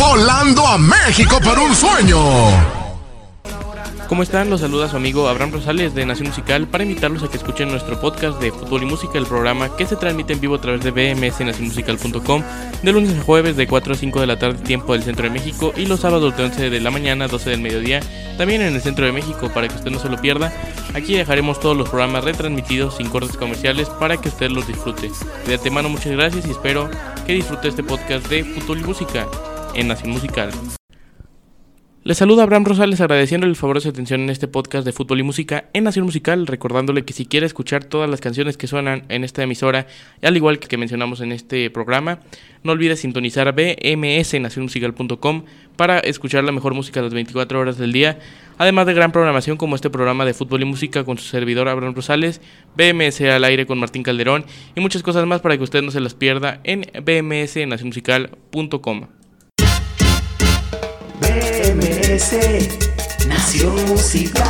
volando a México por un sueño. ¿Cómo están? Los saluda su amigo Abraham Rosales de Nación Musical para invitarlos a que escuchen nuestro podcast de fútbol y música, el programa que se transmite en vivo a través de bmsnacionmusical.com de lunes a jueves de 4 a 5 de la tarde tiempo del centro de México y los sábados de 11 de la mañana a 12 del mediodía también en el centro de México para que usted no se lo pierda. Aquí dejaremos todos los programas retransmitidos sin cortes comerciales para que usted los disfrute. De antemano muchas gracias y espero que disfrute este podcast de fútbol y música en Nación Musical. Les saluda Abraham Rosales agradeciéndole el favor de su atención en este podcast de fútbol y música en Nación Musical, recordándole que si quiere escuchar todas las canciones que suenan en esta emisora, al igual que mencionamos en este programa, no olvide sintonizar bmsnacionmusical.com para escuchar la mejor música las 24 horas del día, además de gran programación como este programa de fútbol y música con su servidor Abraham Rosales, BMS al aire con Martín Calderón y muchas cosas más para que usted no se las pierda en bmsnacionmusical.com. BMS, Nación Musical.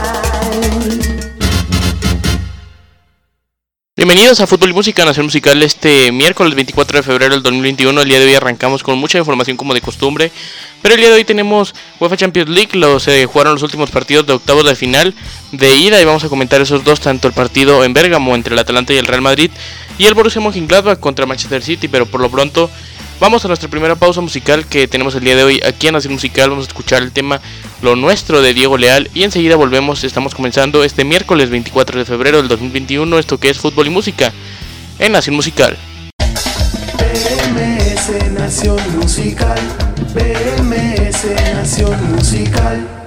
Bienvenidos a Fútbol y Música Nación Musical este miércoles 24 de febrero del 2021. El día de hoy arrancamos con mucha información como de costumbre. Pero el día de hoy tenemos UEFA Champions League. Los, se jugaron los últimos partidos de octavos de final de ida y vamos a comentar esos dos, tanto el partido en Bérgamo entre el Atalanta y el Real Madrid y el Borussia Mönchengladbach contra Manchester City. Pero por lo pronto Vamos a nuestra primera pausa musical que tenemos el día de hoy aquí en Nación Musical. Vamos a escuchar el tema Lo Nuestro de Diego Leal y enseguida volvemos. Estamos comenzando este miércoles 24 de febrero del 2021 esto que es fútbol y música en Nación Musical. Musical. Nación Musical.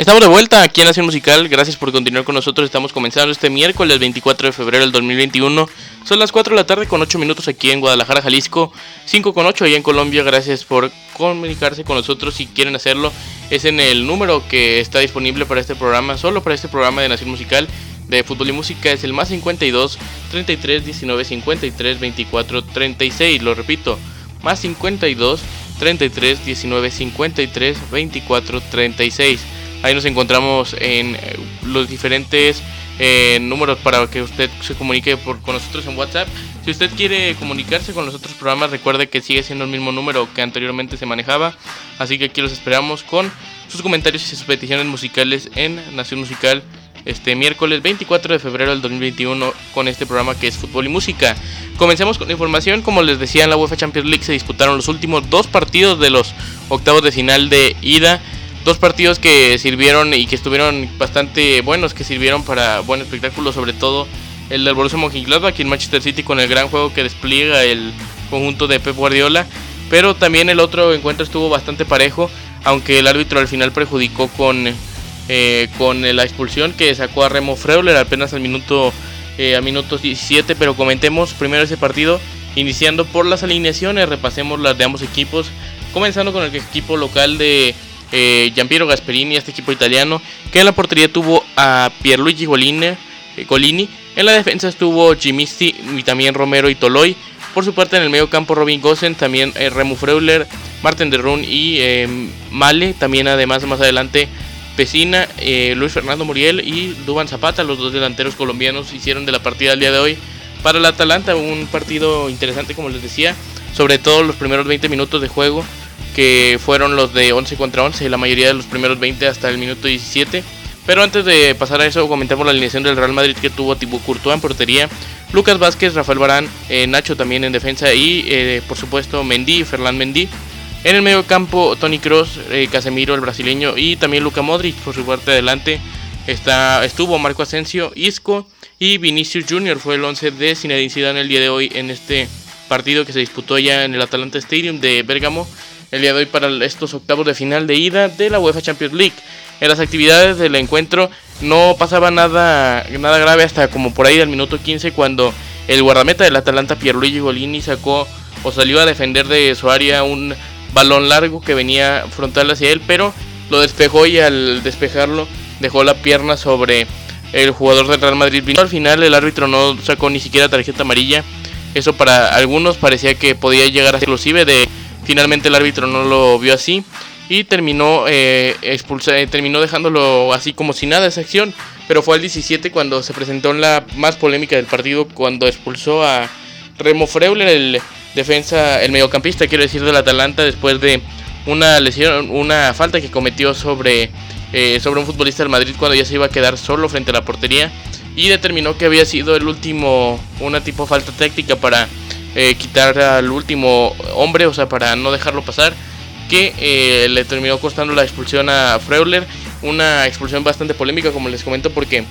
Estamos de vuelta aquí en Nación Musical, gracias por continuar con nosotros, estamos comenzando este miércoles 24 de febrero del 2021, son las 4 de la tarde con 8 minutos aquí en Guadalajara, Jalisco, 5 con 8 allá en Colombia, gracias por comunicarse con nosotros si quieren hacerlo, es en el número que está disponible para este programa, solo para este programa de Nación Musical de Fútbol y Música, es el más 52 33 19 53 24 36, lo repito, más 52 33 19 53 24 36. Ahí nos encontramos en eh, los diferentes eh, números para que usted se comunique con nosotros en WhatsApp. Si usted quiere comunicarse con los otros programas, recuerde que sigue siendo el mismo número que anteriormente se manejaba. Así que aquí los esperamos con sus comentarios y sus peticiones musicales en Nación Musical este miércoles 24 de febrero del 2021 con este programa que es Fútbol y Música. Comencemos con la información, como les decía en la UEFA Champions League se disputaron los últimos dos partidos de los octavos de final de ida dos partidos que sirvieron y que estuvieron bastante buenos, que sirvieron para buen espectáculo, sobre todo el del Borussia Mönchengladbach y el Manchester City con el gran juego que despliega el conjunto de Pep Guardiola, pero también el otro encuentro estuvo bastante parejo, aunque el árbitro al final perjudicó con, eh, con la expulsión que sacó a Remo Freuler apenas al minuto eh, a minutos 17, pero comentemos primero ese partido iniciando por las alineaciones, repasemos las de ambos equipos, comenzando con el equipo local de eh, Giampiero Gasperini, este equipo italiano, que en la portería tuvo a Pierluigi eh, Golini en la defensa estuvo Gimisti y también Romero y Toloy. Por su parte en el medio campo Robin Gosen, también eh, Remu Freuler, Martin de Run y eh, Male, también además más adelante Pesina, Luis Fernando Muriel y Duban Zapata, los dos delanteros colombianos hicieron de la partida del día de hoy para el Atalanta un partido interesante como les decía, sobre todo los primeros 20 minutos de juego que fueron los de 11 contra 11, la mayoría de los primeros 20 hasta el minuto 17. Pero antes de pasar a eso, comentamos la alineación del Real Madrid que tuvo Thibaut Courtois en portería, Lucas Vázquez, Rafael Barán, eh, Nacho también en defensa y eh, por supuesto Mendy, Fernán Mendy. En el medio campo, Tony Cross, eh, Casemiro, el brasileño, y también Luca Modric por su parte adelante. Está, estuvo Marco Asensio, Isco y Vinicius Jr. fue el 11 de Zinedine Zidane el día de hoy en este partido que se disputó ya en el Atalanta Stadium de Bergamo el día de hoy para estos octavos de final de ida de la UEFA Champions League. En las actividades del encuentro no pasaba nada, nada grave hasta como por ahí del minuto 15 cuando el guardameta del Atalanta Pierluigi Golini sacó o salió a defender de su área un balón largo que venía frontal hacia él, pero lo despejó y al despejarlo dejó la pierna sobre el jugador del Real Madrid. Al final el árbitro no sacó ni siquiera tarjeta amarilla. Eso para algunos parecía que podía llegar a ser inclusive de Finalmente el árbitro no lo vio así y terminó, eh, eh, terminó dejándolo así como si nada esa acción. Pero fue al 17 cuando se presentó en la más polémica del partido, cuando expulsó a Remo Freuler, el defensa, el mediocampista, quiero decir, del Atalanta después de una lesión, una falta que cometió sobre, eh, sobre un futbolista del Madrid cuando ya se iba a quedar solo frente a la portería y determinó que había sido el último, una tipo falta táctica para eh, quitar al último hombre, o sea, para no dejarlo pasar, que eh, le terminó costando la expulsión a Freuler, una expulsión bastante polémica, como les comento, porque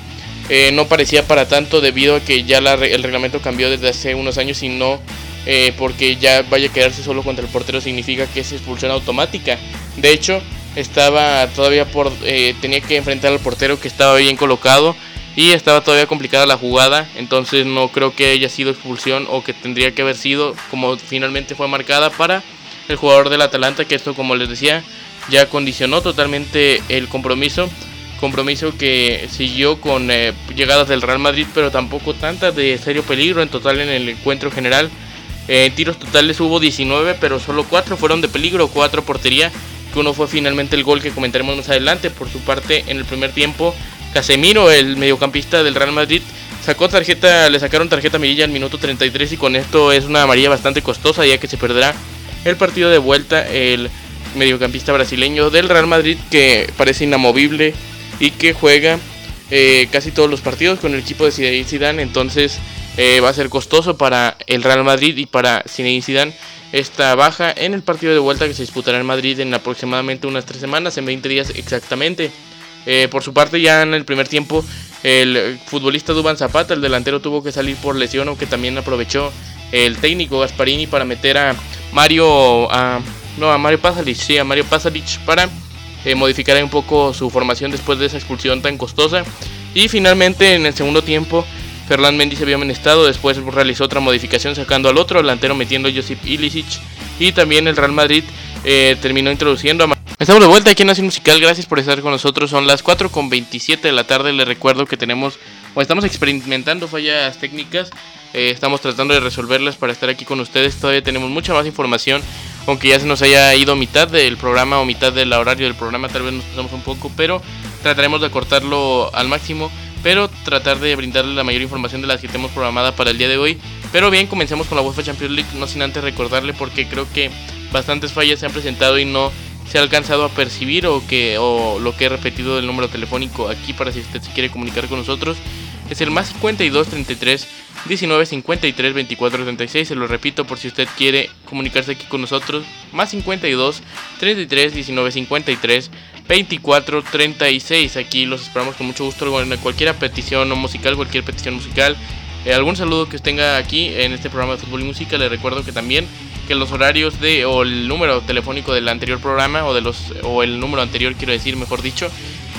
no parecía para tanto debido a que ya el reglamento cambió desde hace unos años y no eh, porque ya vaya a quedarse solo contra el portero significa que es expulsión automática. De hecho, estaba todavía por eh, tenía que enfrentar al portero que estaba bien colocado y estaba todavía complicada la jugada, entonces no creo que haya sido expulsión o que tendría que haber sido como finalmente fue marcada para el jugador del Atalanta, que esto como les decía ya condicionó totalmente el compromiso, compromiso que siguió con eh, llegadas del Real Madrid, pero tampoco tantas de serio peligro en total en el encuentro general. Eh, tiros totales hubo 19, pero solo 4 fueron de peligro, 4 portería, que uno fue finalmente el gol que comentaremos más adelante. Por su parte, en el primer tiempo, Casemiro, el mediocampista del Real Madrid, sacó tarjeta, le sacaron tarjeta amarilla al minuto 33 y con esto es una amarilla bastante costosa ya que se perderá el partido de vuelta el mediocampista brasileño del Real Madrid que parece inamovible y que juega eh, casi todos los partidos con el equipo de Zidane entonces eh, va a ser costoso para el Real Madrid y para Zinedine Zidane esta baja en el partido de vuelta que se disputará en Madrid en aproximadamente unas tres semanas, en 20 días exactamente. Eh, por su parte, ya en el primer tiempo, el futbolista Duban Zapata, el delantero, tuvo que salir por lesión, aunque también aprovechó el técnico Gasparini para meter a Mario, no, a Mario Pasalic, sí, a Mario Pasalic para eh, modificar un poco su formación después de esa expulsión tan costosa. Y finalmente, en el segundo tiempo, Ferland Mendy se había amonestado, después realizó otra modificación sacando al otro delantero metiendo a Josip Ilicic y también el Real Madrid eh, terminó introduciendo a... Estamos de vuelta aquí en Nación Musical, gracias por estar con nosotros, son las 4 con 27 de la tarde, les recuerdo que tenemos o estamos experimentando fallas técnicas, eh, estamos tratando de resolverlas para estar aquí con ustedes, todavía tenemos mucha más información, aunque ya se nos haya ido mitad del programa o mitad del horario del programa, tal vez nos pasamos un poco, pero trataremos de acortarlo al máximo pero tratar de brindarle la mayor información de las que tenemos programada para el día de hoy. Pero bien, comencemos con la UEFA Champions League, no sin antes recordarle porque creo que bastantes fallas se han presentado y no se ha alcanzado a percibir o que o lo que he repetido del número telefónico aquí para si usted se quiere comunicar con nosotros es el más 52 33 19 53 24 36 se lo repito por si usted quiere comunicarse aquí con nosotros más 52 33 19 53 24 36. Aquí los esperamos con mucho gusto. Cualquier petición musical, cualquier petición musical, eh, algún saludo que tenga aquí en este programa de fútbol y música. Le recuerdo que también que los horarios de o el número telefónico del anterior programa o de los o el número anterior quiero decir mejor dicho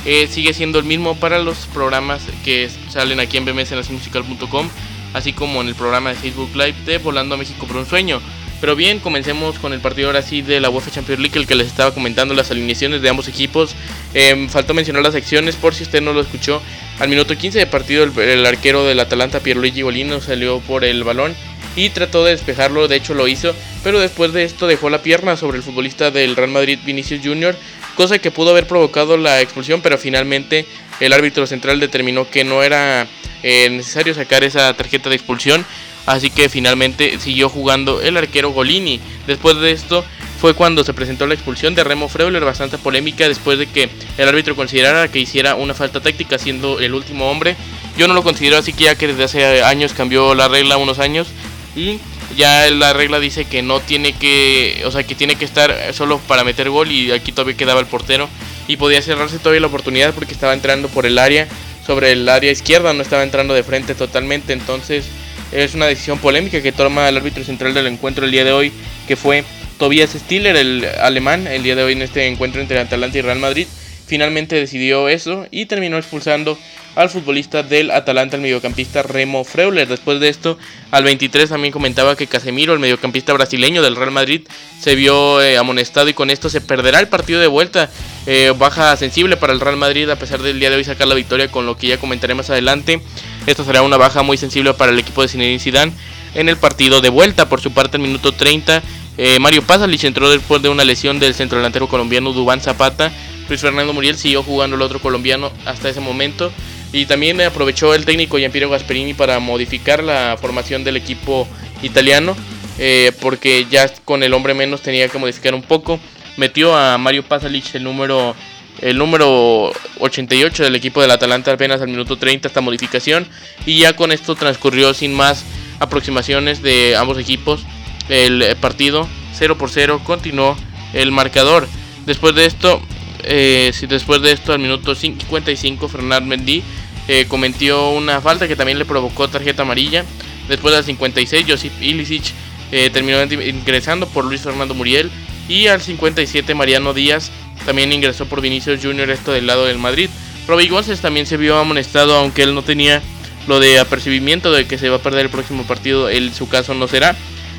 eh, sigue siendo el mismo para los programas que salen aquí en bmsnacionmusical.com así como en el programa de Facebook Live de Volando a México por un sueño pero bien, comencemos con el partido ahora sí de la UEFA Champions League, el que les estaba comentando las alineaciones de ambos equipos. Em, faltó mencionar las secciones por si usted no lo escuchó. Al minuto 15 de partido, el, arquero del Atalanta, Pierluigi Golino, salió por el balón y trató de despejarlo, de hecho lo hizo, pero después de esto dejó la pierna sobre el futbolista del Real Madrid, Vinicius Jr., cosa que pudo haber provocado la expulsión, pero finalmente el árbitro central determinó que no era eh, necesario sacar esa tarjeta de expulsión Así que finalmente siguió jugando el arquero Golini. Después de esto fue cuando se presentó la expulsión de Remo Freuler, bastante polémica después de que el árbitro considerara que hiciera una falta táctica siendo el último hombre. Yo no lo considero así que ya que desde hace años cambió la regla, unos años, y ya la regla dice que no tiene que, o sea, que tiene que estar solo para meter gol y aquí todavía quedaba el portero y podía cerrarse todavía la oportunidad porque estaba entrando por el área, sobre el área izquierda, no estaba entrando de frente totalmente, entonces es una decisión polémica que toma el árbitro central del encuentro el día de hoy, que fue Tobias Stiller, el alemán, el día de hoy en este encuentro entre Atalanta y Real Madrid. Finalmente decidió eso y terminó expulsando al futbolista del Atalanta, el mediocampista Remo Freuler. Después de esto, al 23 también comentaba que Casemiro, el mediocampista brasileño del Real Madrid, se vio eh, amonestado y con esto se perderá el partido de vuelta. Eh, baja sensible para el Real Madrid a pesar del día de hoy sacar la victoria con lo que ya comentaré más adelante. Esta será una baja muy sensible para el equipo de Zinedine Zidane en el partido de vuelta. Por su parte, el minuto 30, eh, Mario Pasalic entró después de una lesión del centro delantero colombiano Dubán Zapata. Luis Fernando Muriel siguió jugando el otro colombiano hasta ese momento. Y también aprovechó el técnico Giampiero Gasperini para modificar la formación del equipo italiano. eh, porque ya con el hombre menos tenía que modificar un poco. Metió a Mario Pasalic el número el número 88 del equipo del Atalanta apenas al minuto 30 esta modificación y ya con esto transcurrió sin más aproximaciones de ambos equipos el partido 0 por 0 continuó el marcador después de esto eh, después de esto al minuto 55 Fernand Mendy eh, cometió una falta que también le provocó tarjeta amarilla después del 56 Josip Ilicic eh, terminó ingresando por Luis Fernando Muriel y al 57 Mariano Díaz también ingresó por Vinicius Junior esto del lado del Madrid. Robbie González también se vio amonestado aunque él no tenía lo de apercibimiento de que se va a perder el próximo partido, en su caso no será.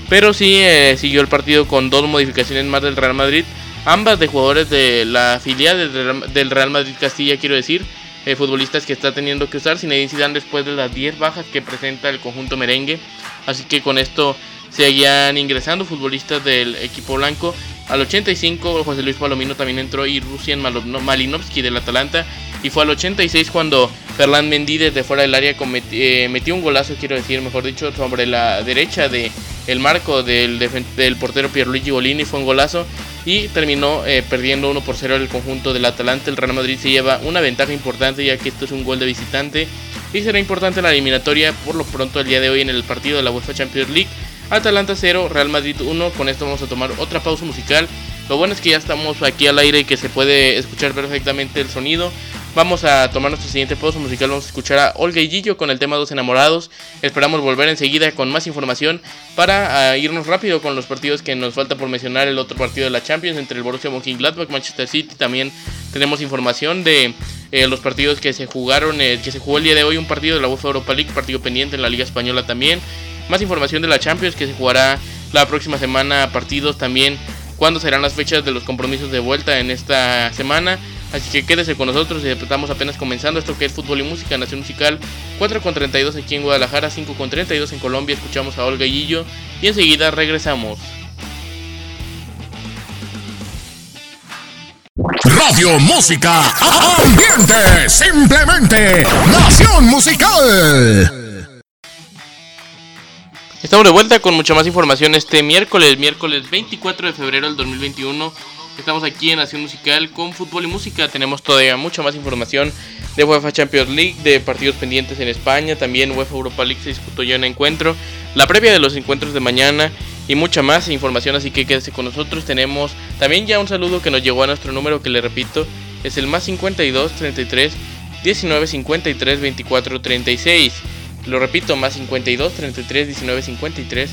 Pero sí eh, siguió el partido con dos modificaciones más del Real Madrid, ambas de jugadores de la filial del Real Madrid Castilla, quiero decir, eh, futbolistas que está teniendo que usar Zinedine Zidane después de las 10 bajas que presenta el conjunto merengue. Así que con esto seguían ingresando futbolistas del equipo blanco. Al 85 José Luis Palomino también entró y Rusian Malinovsky del Atalanta. Y fue al 86 cuando Ferland Mendy desde fuera del área eh, metió un golazo, quiero decir, mejor dicho, sobre la derecha de el marco del, del portero Pierluigi Bolini. Fue un golazo y terminó eh, perdiendo 1 por 0 el conjunto del Atalanta. El Real Madrid se lleva una ventaja importante ya que esto es un gol de visitante y será importante la eliminatoria por lo pronto el día de hoy en el partido de la UEFA Champions League Atalanta 0, Real Madrid 1. Con esto vamos a tomar otra pausa musical. Lo bueno es que ya estamos aquí al aire y que se puede escuchar perfectamente el sonido. Vamos a tomar nuestra siguiente pausa musical. Vamos a escuchar a Olga y Gillo con el tema Dos Enamorados. Esperamos volver enseguida con más información para ah, irnos rápido con los partidos que nos falta por mencionar. El otro partido de la Champions entre el Borussia Mönchengladbach, Manchester City. También tenemos información de eh, los partidos que se jugaron, eh, que se jugó el día de hoy. Un partido de la UEFA Europa League, partido pendiente en la Liga Española también. Más información de la Champions que se jugará la próxima semana. Partidos también. Cuándo serán las fechas de los compromisos de vuelta en esta semana. Así que quédese con nosotros y estamos apenas comenzando esto que es fútbol y música, Nación Musical 4 con 32 aquí en Guadalajara, 5 con 32 en Colombia, escuchamos a Olga Guillo y enseguida regresamos. Radio Música Ambiente, simplemente Nación Musical. Estamos de vuelta con mucha más información este miércoles, miércoles 24 de febrero del 2021. Estamos aquí en Nación Musical con fútbol y música. Tenemos todavía mucha más información de UEFA Champions League, de partidos pendientes en España. También UEFA Europa League se disputó ya un encuentro. La previa de los encuentros de mañana y mucha más información. Así que quédese con nosotros. Tenemos también ya un saludo que nos llegó a nuestro número que le repito es el más 52 33 19 53 24 36. Lo repito, más 52 33 19 53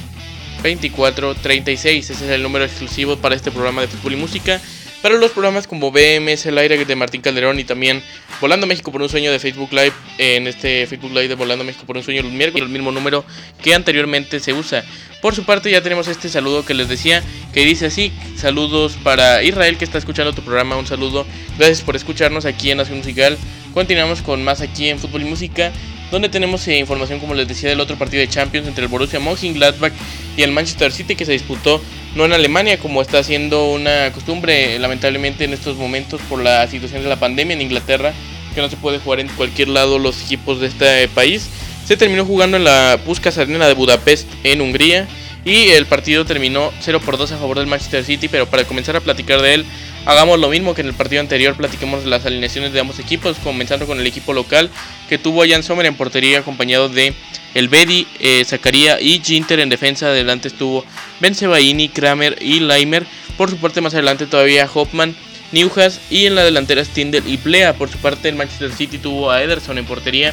24 36. Ese es el número exclusivo para este programa de fútbol y música. Para los programas como BMS El Aire de Martín Calderón y también Volando México por un Sueño de Facebook Live, en este Facebook Live de Volando México por un Sueño los miércoles, el mismo número que anteriormente se usa. Por su parte ya tenemos este saludo que les decía, que dice así, saludos para Israel que está escuchando tu programa, un saludo, gracias por escucharnos aquí en Nación Musical. Continuamos con más aquí en Fútbol y Música donde tenemos eh, información, como les decía, del otro partido de Champions entre el Borussia Mönchengladbach y el Manchester City que se disputó no en Alemania como está siendo una costumbre lamentablemente en estos momentos por la situación de la pandemia en Inglaterra, que no se puede jugar en cualquier lado los equipos de este país. Se terminó jugando en la Puskas Arena de Budapest en Hungría y el partido terminó 0 por 2 a favor del Manchester City, pero para comenzar a platicar de él hagamos lo mismo que en el partido anterior, platiquemos las alineaciones de ambos equipos, comenzando con el equipo local que tuvo a Jan Sommer en portería acompañado de el Bedi, eh, Zacaría y Ginter en defensa. Adelante estuvo Ben Sebaini, Kramer y Leimer. Por su parte más adelante todavía Hoffman, Newhas y en la delantera Stindel y Plea. Por su parte el Manchester City tuvo a Ederson en portería,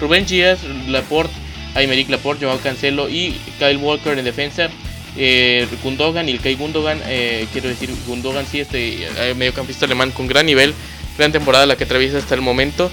Rubén Díaz, Laporte, Aymeric Laporte, Joao Cancelo y Kyle Walker en defensa eh, Gundogan y el Kai Gundogan, eh, quiero decir Gundogan sí, este eh, mediocampista alemán con gran nivel, gran temporada la que atraviesa hasta el momento.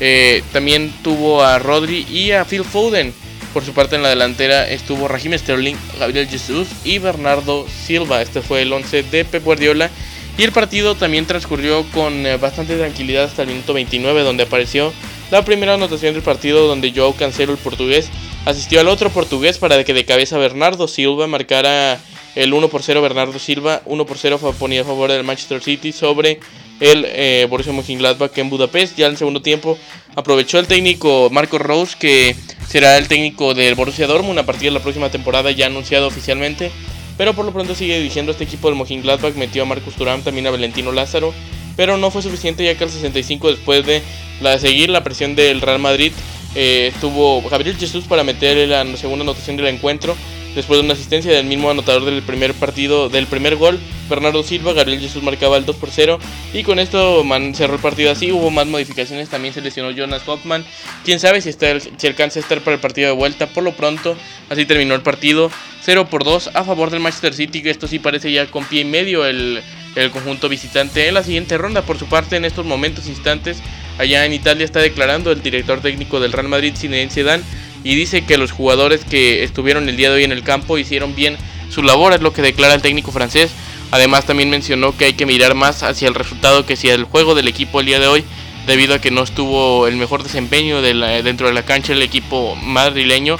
Eh, también tuvo a Rodri y a Phil Foden. Por su parte en la delantera estuvo Raheem Sterling, Gabriel Jesus y Bernardo Silva. Este fue el 11 de Pep Guardiola. Y el partido también transcurrió con bastante tranquilidad hasta el minuto 29 donde apareció la primera anotación del partido donde Joao Cancelo, el portugués, asistió al otro portugués para que de cabeza Bernardo Silva marcara el 1 por 0 Bernardo Silva, 1 por 0 ponía a favor del Manchester City sobre el eh, Borussia Mönchengladbach en Budapest. Ya en el segundo tiempo aprovechó el técnico Marco Rose, que será el técnico del Borussia Dortmund a partir de la próxima temporada, ya anunciado oficialmente. Pero por lo pronto sigue dirigiendo este equipo del Mönchengladbach, metió a Marcus Thuram, también a Valentino Lázaro. Pero no fue suficiente ya que al 65 después de la, seguir la presión del Real Madrid, eh, estuvo Gabriel Jesús para meter la segunda anotación del encuentro Después de una asistencia del mismo anotador del primer partido, del primer gol, Bernardo Silva, Gabriel Jesús marcaba el 2 por 0 y con esto cerró el partido así. Hubo más modificaciones, también se lesionó Jonas Hoffman. Quién sabe si, está, si alcanza a estar para el partido de vuelta. Por lo pronto, así terminó el partido 0 por 2 a favor del Manchester City, que esto sí parece ya con pie y medio el, el conjunto visitante en la siguiente ronda. Por su parte, en estos momentos, instantes, allá en Italia está declarando el director técnico del Real Madrid, Zinedine Zidane y dice que los jugadores que estuvieron el día de hoy en el campo hicieron bien su labor, es lo que declara el técnico francés. Además también mencionó que hay que mirar más hacia el resultado que hacia el juego del equipo el día de hoy, debido a que no estuvo el mejor desempeño dentro de la cancha el equipo madrileño,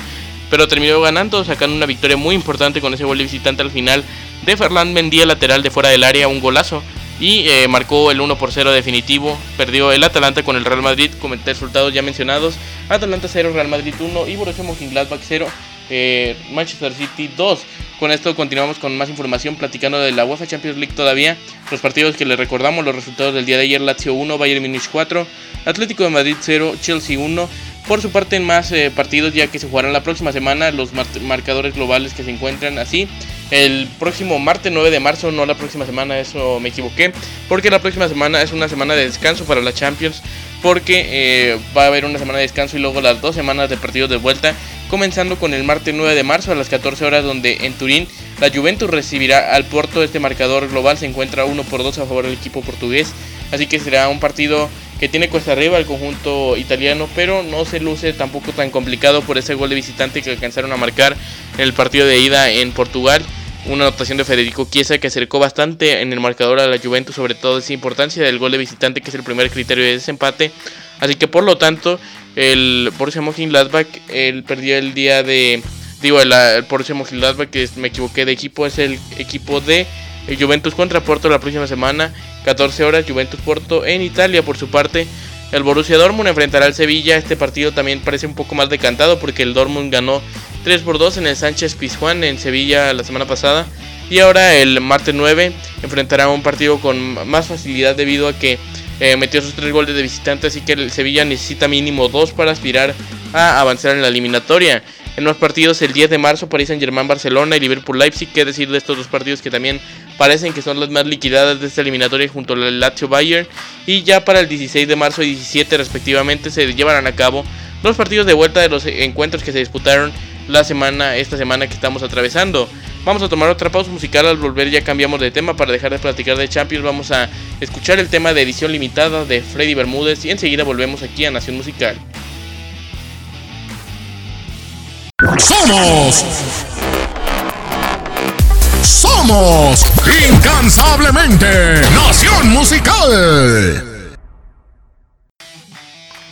pero terminó ganando, sacando una victoria muy importante con ese gol de visitante al final de Ferland Mendía lateral de fuera del área, un golazo y eh, marcó el 1 por 0 definitivo. Perdió el Atalanta con el Real Madrid, con resultados ya mencionados. Atalanta 0, Real Madrid 1 y Borussia Mönchengladbach 0. Eh, Manchester City 2. Con esto continuamos con más información platicando de la UEFA Champions League todavía. Los partidos que les recordamos, los resultados del día de ayer, Lazio 1, Bayern Munich 4, Atlético de Madrid 0, Chelsea 1. Por su parte en más eh, partidos ya que se jugarán la próxima semana, los marcadores globales que se encuentran así el próximo martes 9 de marzo, no la próxima semana, eso me equivoqué, porque la próxima semana es una semana de descanso para la Champions, porque eh, va a haber una semana de descanso y luego las dos semanas de partidos de vuelta, comenzando con el martes 9 de marzo a las 14 horas, donde en Turín la Juventus recibirá al Porto. Este marcador global se encuentra 1 por 2 a favor del equipo portugués, así que será un partido que tiene cuesta arriba el conjunto italiano, pero no se luce tampoco tan complicado por ese gol de visitante que alcanzaron a marcar en el partido de ida en Portugal una anotación de Federico Chiesa que acercó bastante en el marcador a la Juventus, sobre todo esa importancia del gol de visitante que es el primer criterio de desempate. Así que por lo tanto, el Borussia Mönchengladbach él perdió el día de digo el, el Borussia Mönchengladbach que me equivoqué de equipo es el equipo de Juventus contra Porto la próxima semana, 14 horas Juventus Porto en Italia por su parte. El Borussia Dortmund enfrentará al Sevilla. Este partido también parece un poco más decantado porque el Dortmund ganó 3 por 2 en el Sánchez Pizjuán en Sevilla la semana pasada. Y ahora el martes 9 enfrentará un partido con más facilidad debido a que eh, metió sus 3 goles de visitante. Así que el Sevilla necesita mínimo 2 para aspirar a avanzar en la eliminatoria. En los partidos el 10 de marzo París Saint Germain Barcelona y Liverpool Leipzig. ¿Qué decir de estos dos partidos que también parecen que son las más liquidadas de esta eliminatoria junto al Lazio Bayern? Y ya para el 16 de marzo y 17 respectivamente se llevarán a cabo los partidos de vuelta de los encuentros que se disputaron la semana, esta semana que estamos atravesando. Vamos a tomar otra pausa musical, al volver ya cambiamos de tema para dejar de platicar de Champions, vamos a escuchar el tema de edición limitada de Freddy Bermúdez y enseguida volvemos aquí a Nación Musical. Somos. Somos incansablemente Nación Musical.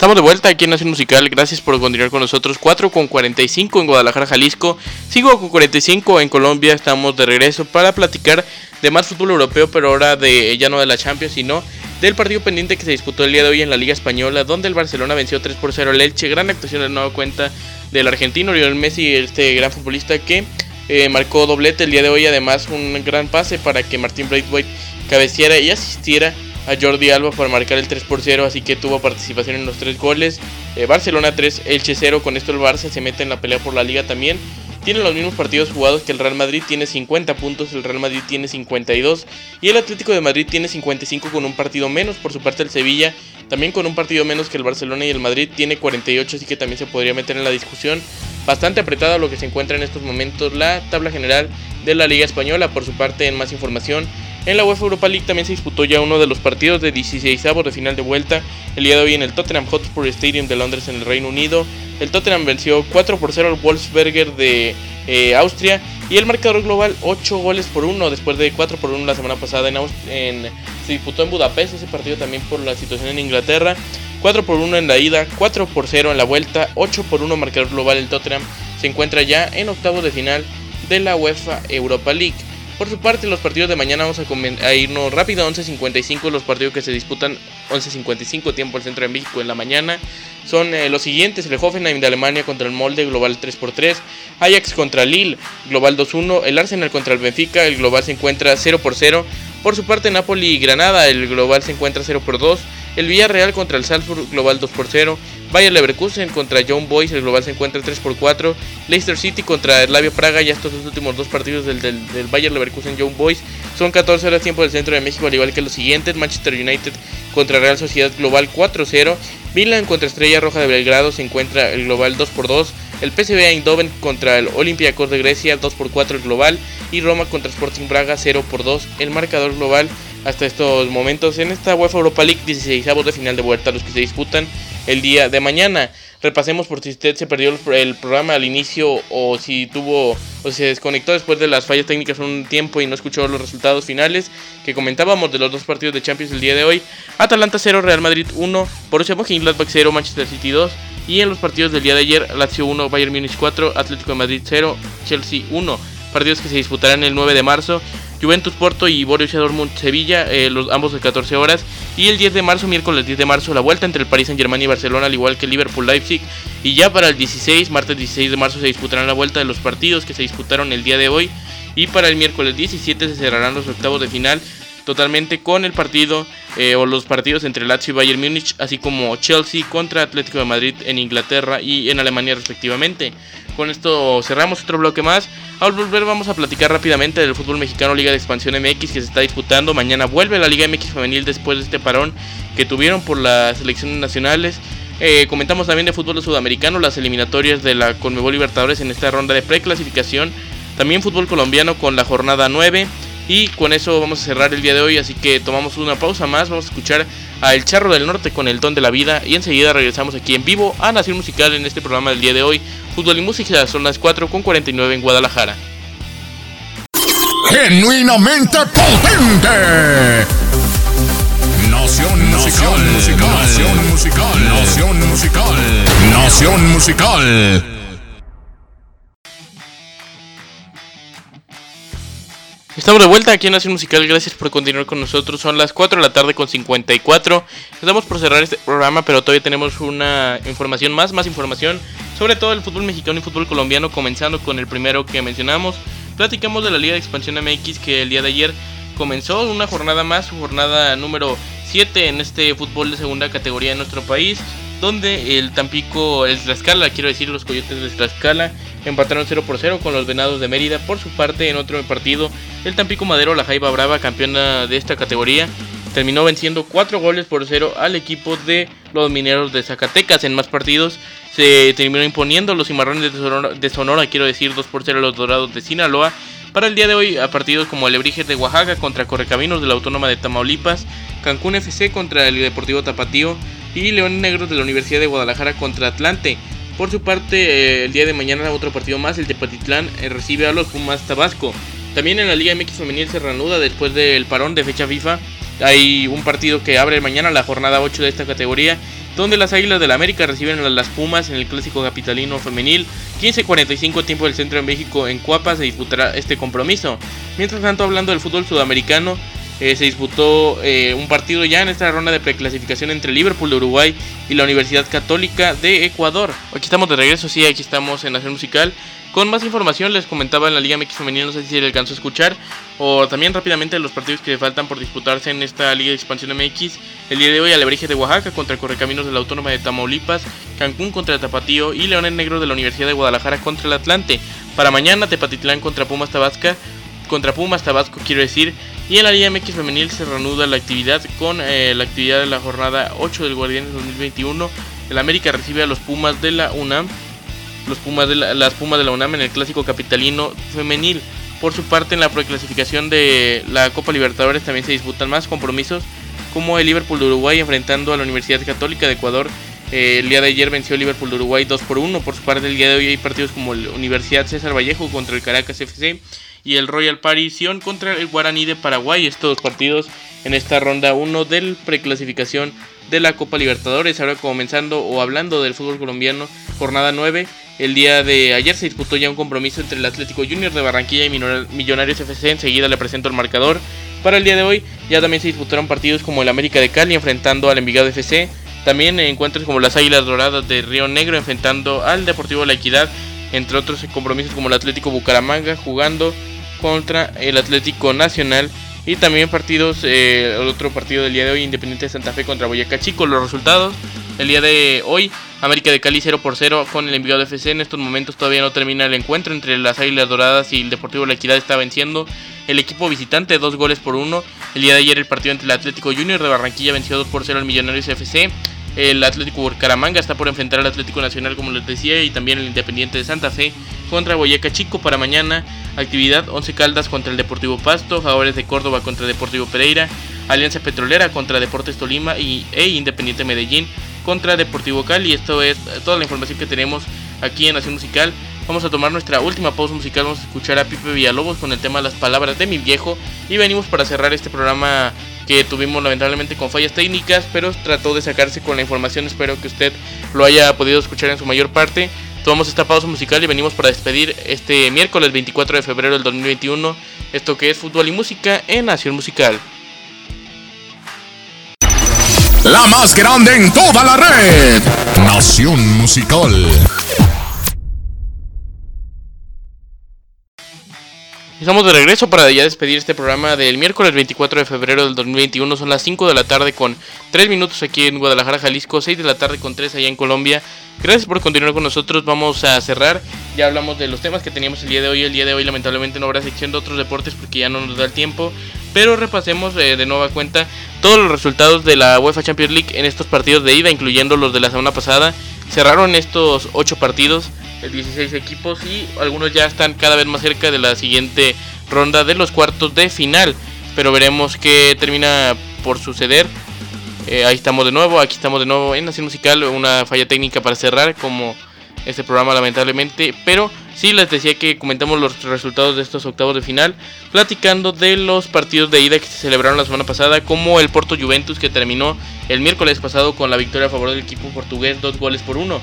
Estamos de vuelta aquí en Nación Musical, gracias por continuar con nosotros. 4 con 45 en Guadalajara, Jalisco, 5 con 45 en Colombia. Estamos de regreso para platicar de más fútbol europeo, pero ahora de ya no de la Champions, sino del partido pendiente que se disputó el día de hoy en la Liga Española, donde el Barcelona venció 3 por 0 al Elche. Gran actuación de nueva cuenta del argentino Lionel Messi, este gran futbolista que eh, marcó doblete el día de hoy. Además, un gran pase para que Martín Braithwaite cabeciera y asistiera a Jordi Alba para marcar el 3 por 0, así que tuvo participación en los tres goles. Eh, Barcelona 3, Elche 0, con esto el Barça se mete en la pelea por la liga también. Tienen los mismos partidos jugados que el Real Madrid, tiene 50 puntos, el Real Madrid tiene 52 y el Atlético de Madrid tiene 55 con un partido menos. Por su parte el Sevilla también con un partido menos que el Barcelona y el Madrid tiene 48, así que también se podría meter en la discusión. Bastante apretada lo que se encuentra en estos momentos la tabla general de la Liga Española. Por su parte, en más información, en la UEFA Europa League también se disputó ya uno de los partidos de 16 de final de vuelta. El día de hoy en el Tottenham Hotspur Stadium de Londres en el Reino Unido. El Tottenham venció 4 por 0 al Wolfsberger de eh, Austria. Y el marcador global 8 goles por 1 después de 4 por 1 la semana pasada en, se disputó en Budapest ese partido también por la situación en Inglaterra. 4 por 1 en la ida, 4 por 0 en la vuelta, 8 por 1 marcador global el Tottenham se encuentra ya en octavos de final de la UEFA Europa League. Por su parte, los partidos de mañana vamos a, irnos rápido, 11.55 los partidos que se disputan, 11.55 tiempo el centro de México en la mañana. Son eh, los siguientes, el Hoffenheim de Alemania contra el Molde, global 3x3, Ajax contra Lille, global 2-1, el Arsenal contra el Benfica, el global se encuentra 0 por 0. Por su parte, Napoli y Granada, el global se encuentra 0 por 2. El Villarreal contra el Salzburg, global 2 por 0. Bayer Leverkusen contra John Boys, el global se encuentra 3 por 4. Leicester City contra Slavia Praga, ya estos dos últimos dos partidos del, del, Bayer Leverkusen John Boys son 14 horas tiempo del centro de México, al igual que los siguientes: Manchester United contra Real Sociedad Global 4-0. Milan contra Estrella Roja de Belgrado se encuentra el global 2 por 2. El PSV Eindhoven contra el Olympiacos de Grecia 2 por 4 el global. Y Roma contra Sporting Braga 0 por 2 el marcador global hasta estos momentos en esta UEFA Europa League 16 de final de vuelta los que se disputan el día de mañana. Repasemos por si usted se perdió el programa al inicio o si tuvo o se desconectó después de las fallas técnicas un tiempo y no escuchó los resultados finales que comentábamos de los dos partidos de Champions el día de hoy. Atalanta 0, Real Madrid 1, Borussia Mönchengladbach 0, Manchester City 2 y en los partidos del día de ayer Lazio 1, Bayern Munich 4, Atlético de Madrid 0, Chelsea 1. Partidos que se disputarán el 9 de marzo Juventus Porto y Borussia Dortmund Sevilla, eh, los, ambos de 14 horas. Y el 10 de marzo, miércoles 10 de marzo, la vuelta entre el Paris Saint Germain y Barcelona, al igual que Liverpool Leipzig. Y ya para el 16, martes 16 de marzo, se disputarán la vuelta de los partidos que se disputaron el día de hoy. Y para el miércoles 17 se cerrarán los octavos de final totalmente con el partido eh, o los partidos entre Lazio y Bayern Múnich, así como Chelsea contra Atlético de Madrid en Inglaterra y en Alemania respectivamente. Con esto cerramos otro bloque más. Al volver vamos a platicar rápidamente del fútbol mexicano Liga de Expansión MX que se está disputando. Mañana vuelve la Liga MX femenil después de este parón que tuvieron por las selecciones nacionales. Eh, comentamos también de fútbol sudamericano, las eliminatorias de la Conmebol Libertadores en esta ronda de preclasificación. También fútbol colombiano con la jornada 9. Y con eso vamos a cerrar el día de hoy, así que tomamos una pausa más, vamos a escuchar a El Charro del Norte con el don de la vida y enseguida regresamos aquí en vivo a Nación Musical en este programa del día de hoy, Fútbol y Música, son las 4 con 49 en Guadalajara. Genuinamente potente. Nación musical, musical, Nación musical, Nación musical, Nación musical. Estamos de vuelta aquí en Nación Musical, gracias por continuar con nosotros. Son las 4 de la tarde con 54. Estamos por cerrar este programa, pero todavía tenemos una información más, más información sobre todo el fútbol mexicano y fútbol colombiano, comenzando con el primero que mencionamos. Platicamos de la Liga de Expansión MX que el día de ayer comenzó una jornada más, su jornada número 7 en este fútbol de segunda categoría en nuestro país donde el Tampico, el Tlaxcala, quiero decir, los Coyotes de Tlaxcala empataron 0 por 0 con los Venados de Mérida. Por su parte, en otro partido, el Tampico Madero, la Jaiba Brava, campeona de esta categoría, terminó venciendo 4 goles por 0 al equipo de los Mineros de Zacatecas. En más partidos, se terminó imponiendo los Cimarrones de Sonora, quiero decir, 2 por 0 a los Dorados de Sinaloa. Para el día de hoy, a partidos como el Ebrige de Oaxaca contra Correcaminos de la Autónoma de Tamaulipas, Cancún FC contra el Deportivo Tapatío, y León Negros de la Universidad de Guadalajara contra Atlante. Por su parte, eh, el día de mañana otro partido más, el Tepatitlán eh, recibe a los Pumas Tabasco. También en la Liga MX Femenil se reanuda después del parón de fecha FIFA. Hay un partido que abre mañana la jornada 8 de esta categoría, donde las Águilas del la América reciben a las Pumas en el Clásico Capitalino Femenil. 15.45 tiempo del Centro de México en Cuapa se disputará este compromiso. Mientras tanto, hablando del fútbol sudamericano, eh, se disputó eh, un partido ya en esta ronda de preclasificación entre Liverpool de Uruguay y la Universidad Católica de Ecuador. Aquí estamos de regreso, sí, aquí estamos en Nación Musical. Con más información les comentaba en la Liga MX Femenil, no sé si le alcanzó a escuchar, o también rápidamente los partidos que faltan por disputarse en esta Liga de Expansión MX. El día de hoy, Alebrije de Oaxaca contra Correcaminos de la Autónoma de Tamaulipas, Cancún contra Tapatío y Leones Negros de la Universidad de Guadalajara contra el Atlante. Para mañana, Tepatitlán contra Pumas Tabasca, contra Pumas Tabasco, quiero decir, y en la Liga MX Femenil se reanuda la actividad con eh, la actividad de la jornada 8 del Guardianes 2021. El América recibe a los Pumas de la UNAM. Los Pumas de las Pumas de la UNAM en el clásico capitalino femenil. Por su parte, en la preclasificación de la Copa Libertadores también se disputan más compromisos, como el Liverpool de Uruguay enfrentando a la Universidad Católica de Ecuador. Eh, el día de ayer venció Liverpool de Uruguay 2 por 1. Por su parte, el día de hoy hay partidos como la Universidad César Vallejo contra el Caracas FC y el Royal Sion contra el Guaraní de Paraguay. Estos partidos en esta ronda 1 del preclasificación de la Copa Libertadores. Ahora comenzando o hablando del fútbol colombiano, jornada 9. El día de ayer se disputó ya un compromiso entre el Atlético Junior de Barranquilla y Millonarios FC. Enseguida le presento el marcador. Para el día de hoy ya también se disputaron partidos como el América de Cali enfrentando al Envigado FC. También encuentros como las Águilas Doradas de Río Negro enfrentando al Deportivo La Equidad. Entre otros compromisos como el Atlético Bucaramanga jugando contra el Atlético Nacional. Y también partidos, eh, el otro partido del día de hoy, Independiente de Santa Fe contra Boyacá Chico. Los resultados, el día de hoy, América de Cali 0 por 0 con el Envigado FC. En estos momentos todavía no termina el encuentro entre las Águilas Doradas y el Deportivo La Equidad está venciendo. El equipo visitante dos goles por uno. El día de ayer el partido entre el Atlético Junior de Barranquilla venció 2 por 0 al Millonarios FC. El Atlético Bucaramanga está por enfrentar al Atlético Nacional, como les decía, y también el Independiente de Santa Fe contra Boyacá Chico para mañana. Actividad 11 Caldas contra el Deportivo Pasto, Favores de Córdoba contra Deportivo Pereira, Alianza Petrolera contra Deportes Tolima y, e Independiente Medellín contra Deportivo Cali. Esto es toda la información que tenemos aquí en Nación Musical. Vamos a tomar nuestra última pausa musical, vamos a escuchar a Pipe Villalobos con el tema Las Palabras de mi viejo y venimos para cerrar este programa que tuvimos lamentablemente con fallas técnicas, pero trató de sacarse con la información, espero que usted lo haya podido escuchar en su mayor parte. Tomamos esta pausa musical y venimos para despedir este miércoles 24 de febrero del 2021 esto que es fútbol y música en Nación Musical. La más grande en toda la red. Nación Musical. Estamos de regreso para ya despedir este programa del miércoles 24 de febrero del 2021. Son las 5 de la tarde con 3 minutos aquí en Guadalajara, Jalisco, 6 de la tarde con 3 allá en Colombia. Gracias por continuar con nosotros. Vamos a cerrar. Ya hablamos de los temas que teníamos el día de hoy. El día de hoy lamentablemente no habrá sección de otros deportes porque ya no nos da el tiempo. Pero repasemos eh, de nueva cuenta todos los resultados de la UEFA Champions League en estos partidos de ida, incluyendo los de la semana pasada. Cerraron estos 8 partidos. 16 equipos y algunos ya están cada vez más cerca de la siguiente ronda de los cuartos de final. Pero veremos qué termina por suceder. Eh, ahí estamos de nuevo, aquí estamos de nuevo en Nación Musical, una falla técnica para cerrar como este programa lamentablemente, pero sí les decía que comentamos los resultados de estos octavos de final, platicando de los partidos de ida que se celebraron la semana pasada, como el Porto Juventus que terminó el miércoles pasado con la victoria a favor del equipo portugués, dos goles por uno.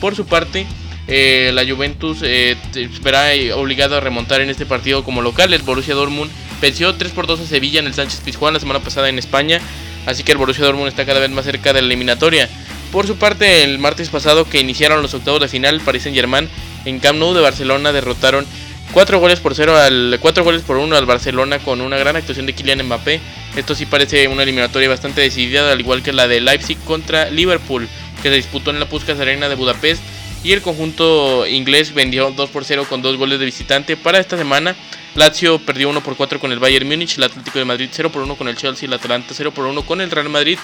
Por su parte, eh, la Juventus eh, verá obligado a remontar en este partido como local. El Borussia Dortmund venció 3 por 2 a Sevilla en el Sánchez Pizjuán la semana pasada en España. Así que el Borussia Dortmund está cada vez más cerca de la eliminatoria. Por su parte, el martes pasado que iniciaron los octavos de final, Paris Saint Germain en Camp Nou de Barcelona derrotaron 4 goles por 0 al 4 goles por 1 al Barcelona con una gran actuación de Kylian Mbappé. Esto sí parece una eliminatoria bastante decidida, al igual que la de Leipzig contra Liverpool, que se disputó en la Puskas Arena de Budapest y el conjunto inglés vendió 2 por 0 con dos goles de visitante. Para esta semana, Lazio perdió 1 por 4 con el Bayern Múnich, el Atlético de Madrid 0 por 1 con el Chelsea, el Atalanta 0 por 1 con el Real Madrid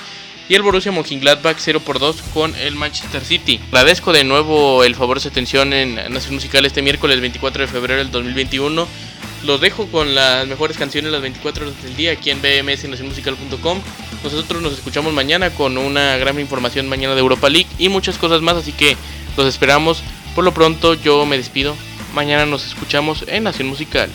y el Borussia Mönchengladbach 0 por 2 con el Manchester City. Agradezco de nuevo el favor de su atención en Nación Musical este miércoles 24 de febrero del 2021. Los dejo con las mejores canciones las 24 horas del día aquí en bmsnacionmusical.com. Nosotros nos escuchamos mañana con una gran información mañana de Europa League y muchas cosas más, así que los esperamos. Por lo pronto yo me despido. Mañana nos escuchamos en Nación Musical.